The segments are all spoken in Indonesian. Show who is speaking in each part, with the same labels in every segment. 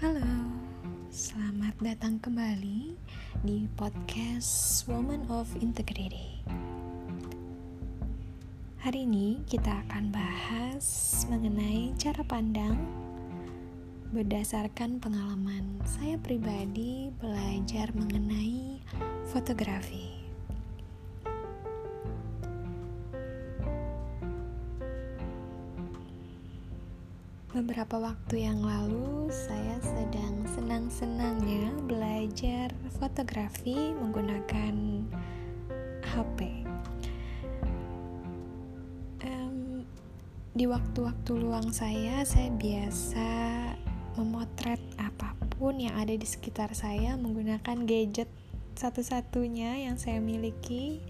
Speaker 1: Halo, selamat datang kembali di podcast Woman of Integrity. Hari ini kita akan bahas mengenai cara pandang berdasarkan pengalaman saya pribadi belajar mengenai fotografi. Beberapa waktu yang lalu, saya sedang senang-senangnya belajar fotografi menggunakan HP. Um, di waktu-waktu luang saya, saya biasa memotret apa pun yang ada di sekitar saya menggunakan gadget satu-satunya yang saya miliki,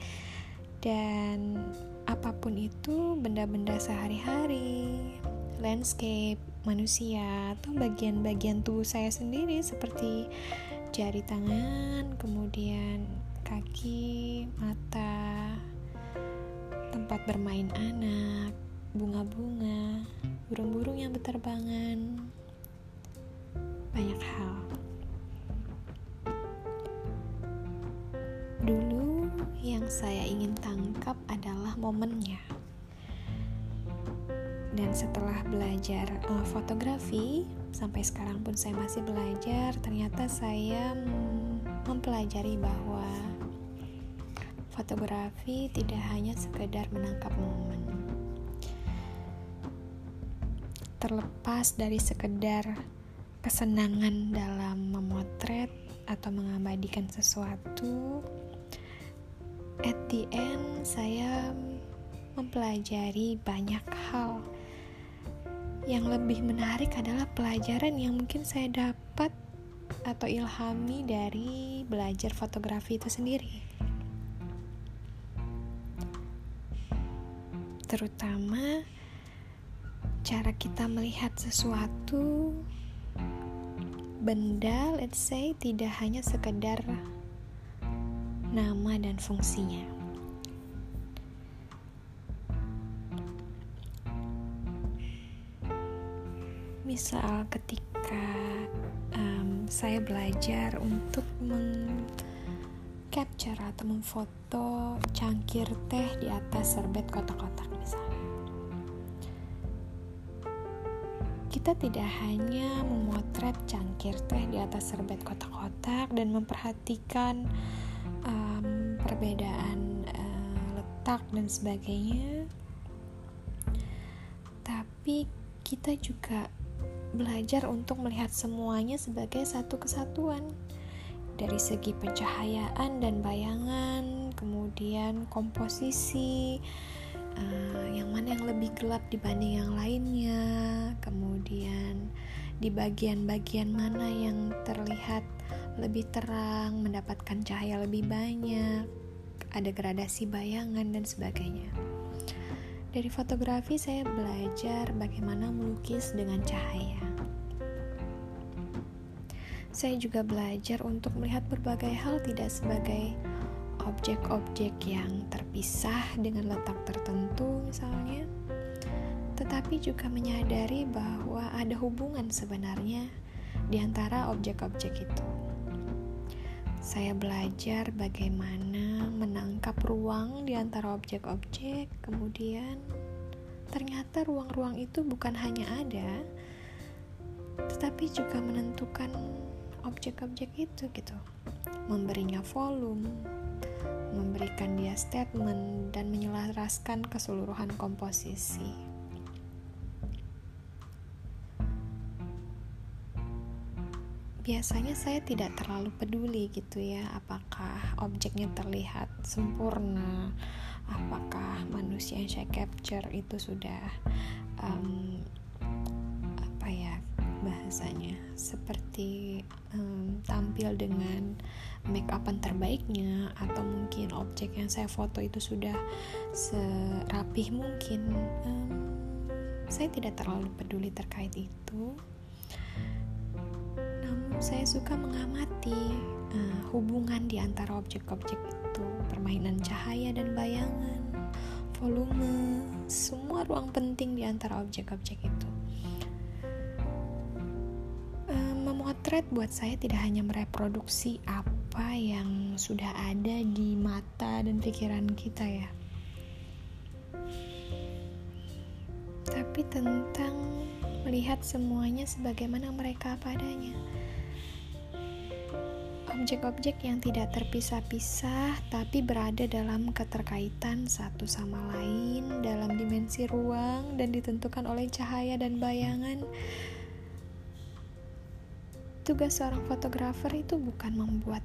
Speaker 1: dan apa pun itu, benda-benda sehari-hari landscape manusia atau bagian-bagian tubuh saya sendiri seperti jari tangan, kemudian kaki, mata, tempat bermain anak, bunga-bunga, burung-burung yang berterbangan, banyak hal. Dulu yang saya ingin tangkap adalah momennya dan setelah belajar uh, fotografi sampai sekarang pun saya masih belajar ternyata saya mempelajari bahwa fotografi tidak hanya sekedar menangkap momen. Terlepas dari sekedar kesenangan dalam memotret atau mengabadikan sesuatu at the end saya mempelajari banyak hal yang lebih menarik adalah pelajaran yang mungkin saya dapat atau ilhami dari belajar fotografi itu sendiri. Terutama cara kita melihat sesuatu benda, let's say, tidak hanya sekedar nama dan fungsinya. Misal ketika um, saya belajar untuk mengcapture atau memfoto cangkir teh di atas serbet kotak-kotak misalnya. Kita tidak hanya memotret cangkir teh di atas serbet kotak-kotak dan memperhatikan um, perbedaan uh, letak dan sebagainya tapi kita juga belajar untuk melihat semuanya sebagai satu kesatuan dari segi pencahayaan dan bayangan, kemudian komposisi, uh, yang mana yang lebih gelap dibanding yang lainnya, kemudian di bagian-bagian mana yang terlihat lebih terang, mendapatkan cahaya lebih banyak, ada gradasi bayangan dan sebagainya. Dari fotografi saya belajar bagaimana melukis dengan cahaya. Saya juga belajar untuk melihat berbagai hal tidak sebagai objek-objek yang terpisah dengan letak tertentu misalnya, tetapi juga menyadari bahwa ada hubungan sebenarnya di antara objek-objek itu. Saya belajar bagaimana menangkap ruang di antara objek-objek, kemudian ternyata ruang-ruang itu bukan hanya ada, tetapi juga menentukan objek-objek itu gitu. Memberinya volume, memberikan dia statement dan menyelaraskan keseluruhan komposisi. Biasanya saya tidak terlalu peduli gitu ya apakah objeknya terlihat sempurna apakah manusia yang saya capture itu sudah um, apa ya bahasanya seperti um, tampil dengan make upan terbaiknya atau mungkin objek yang saya foto itu sudah serapih mungkin. Um, saya tidak terlalu peduli terkait itu saya suka mengamati uh, hubungan di antara objek-objek itu, permainan cahaya dan bayangan, volume, semua ruang penting di antara objek-objek itu. Uh, memotret buat saya tidak hanya mereproduksi apa yang sudah ada di mata dan pikiran kita ya. Tapi tentang melihat semuanya sebagaimana mereka padanya. Objek-objek yang tidak terpisah-pisah tapi berada dalam keterkaitan satu sama lain dalam dimensi ruang dan ditentukan oleh cahaya dan bayangan tugas seorang fotografer itu bukan membuat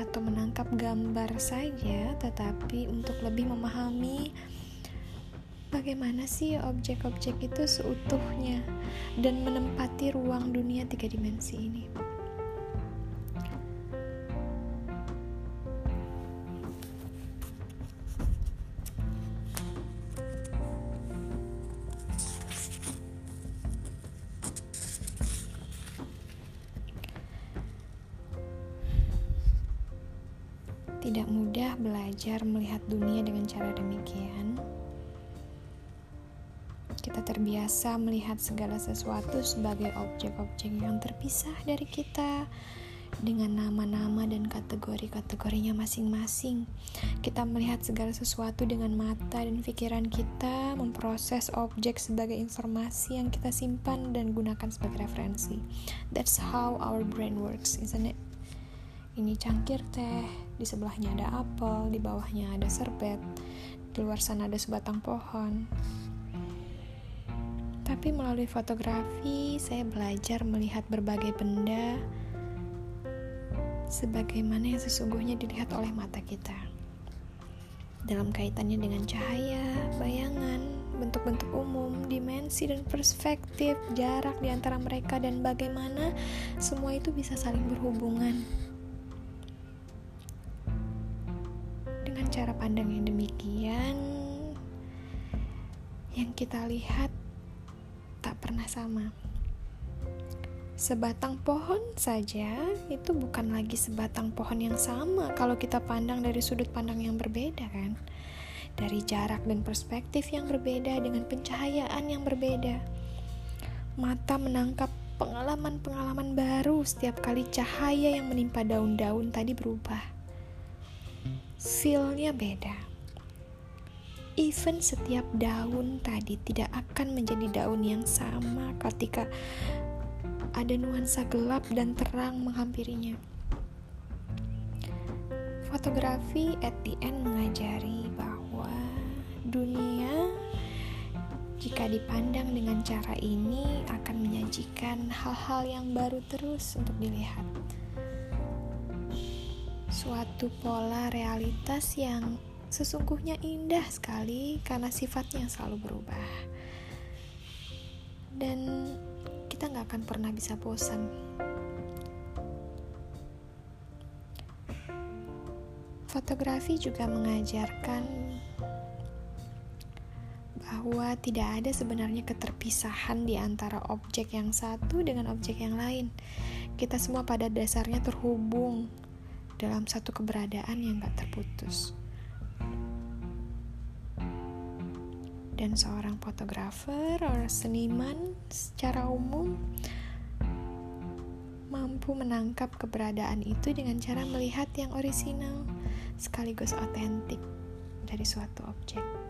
Speaker 1: atau menangkap gambar saja, tetapi untuk lebih memahami bagaimana sih objek-objek itu seutuhnya dan menempati ruang dunia tiga dimensi ini. Tidak mudah belajar melihat dunia dengan cara demikian. Kita terbiasa melihat segala sesuatu sebagai objek-objek yang terpisah dari kita dengan nama-nama dan kategori-kategorinya masing-masing. Kita melihat segala sesuatu dengan mata dan pikiran kita, memproses objek sebagai informasi yang kita simpan dan gunakan sebagai referensi. That's how our brain works, isn't it? Ini cangkir teh, di sebelahnya ada apel, di bawahnya ada serbet, di luar sana ada sebatang pohon. Tapi melalui fotografi, saya belajar melihat berbagai benda sebagaimana yang sesungguhnya dilihat oleh mata kita. Dalam kaitannya dengan cahaya, bayangan, bentuk-bentuk umum, dimensi dan perspektif, jarak di antara mereka dan bagaimana semua itu bisa saling berhubungan. Cara pandang yang demikian, yang kita lihat tak pernah sama. Sebatang pohon saja itu bukan lagi sebatang pohon yang sama kalau kita pandang dari sudut pandang yang berbeda kan. Dari jarak dan perspektif yang berbeda dengan pencahayaan yang berbeda. Mata menangkap pengalaman-pengalaman baru setiap kali cahaya yang menimpa daun-daun tadi berubah feelnya beda. Even setiap daun tadi tidak akan menjadi daun yang sama ketika ada nuansa gelap dan terang menghampirinya. Fotografi at the end mengajari bahwa dunia jika dipandang dengan cara ini akan menyajikan hal-hal yang baru terus untuk dilihat suatu pola realitas yang sesungguhnya indah sekali karena sifatnya yang selalu berubah. Dan kita nggak akan pernah bisa bosan. Fotografi juga mengajarkan bahwa tidak ada sebenarnya keterpisahan di antara objek yang satu dengan objek yang lain. Kita semua pada dasarnya terhubung dalam satu keberadaan yang gak terputus. Dan seorang fotografer atau seniman secara umum mampu menangkap keberadaan itu dengan cara melihat yang orisinal sekaligus otentik dari suatu objek.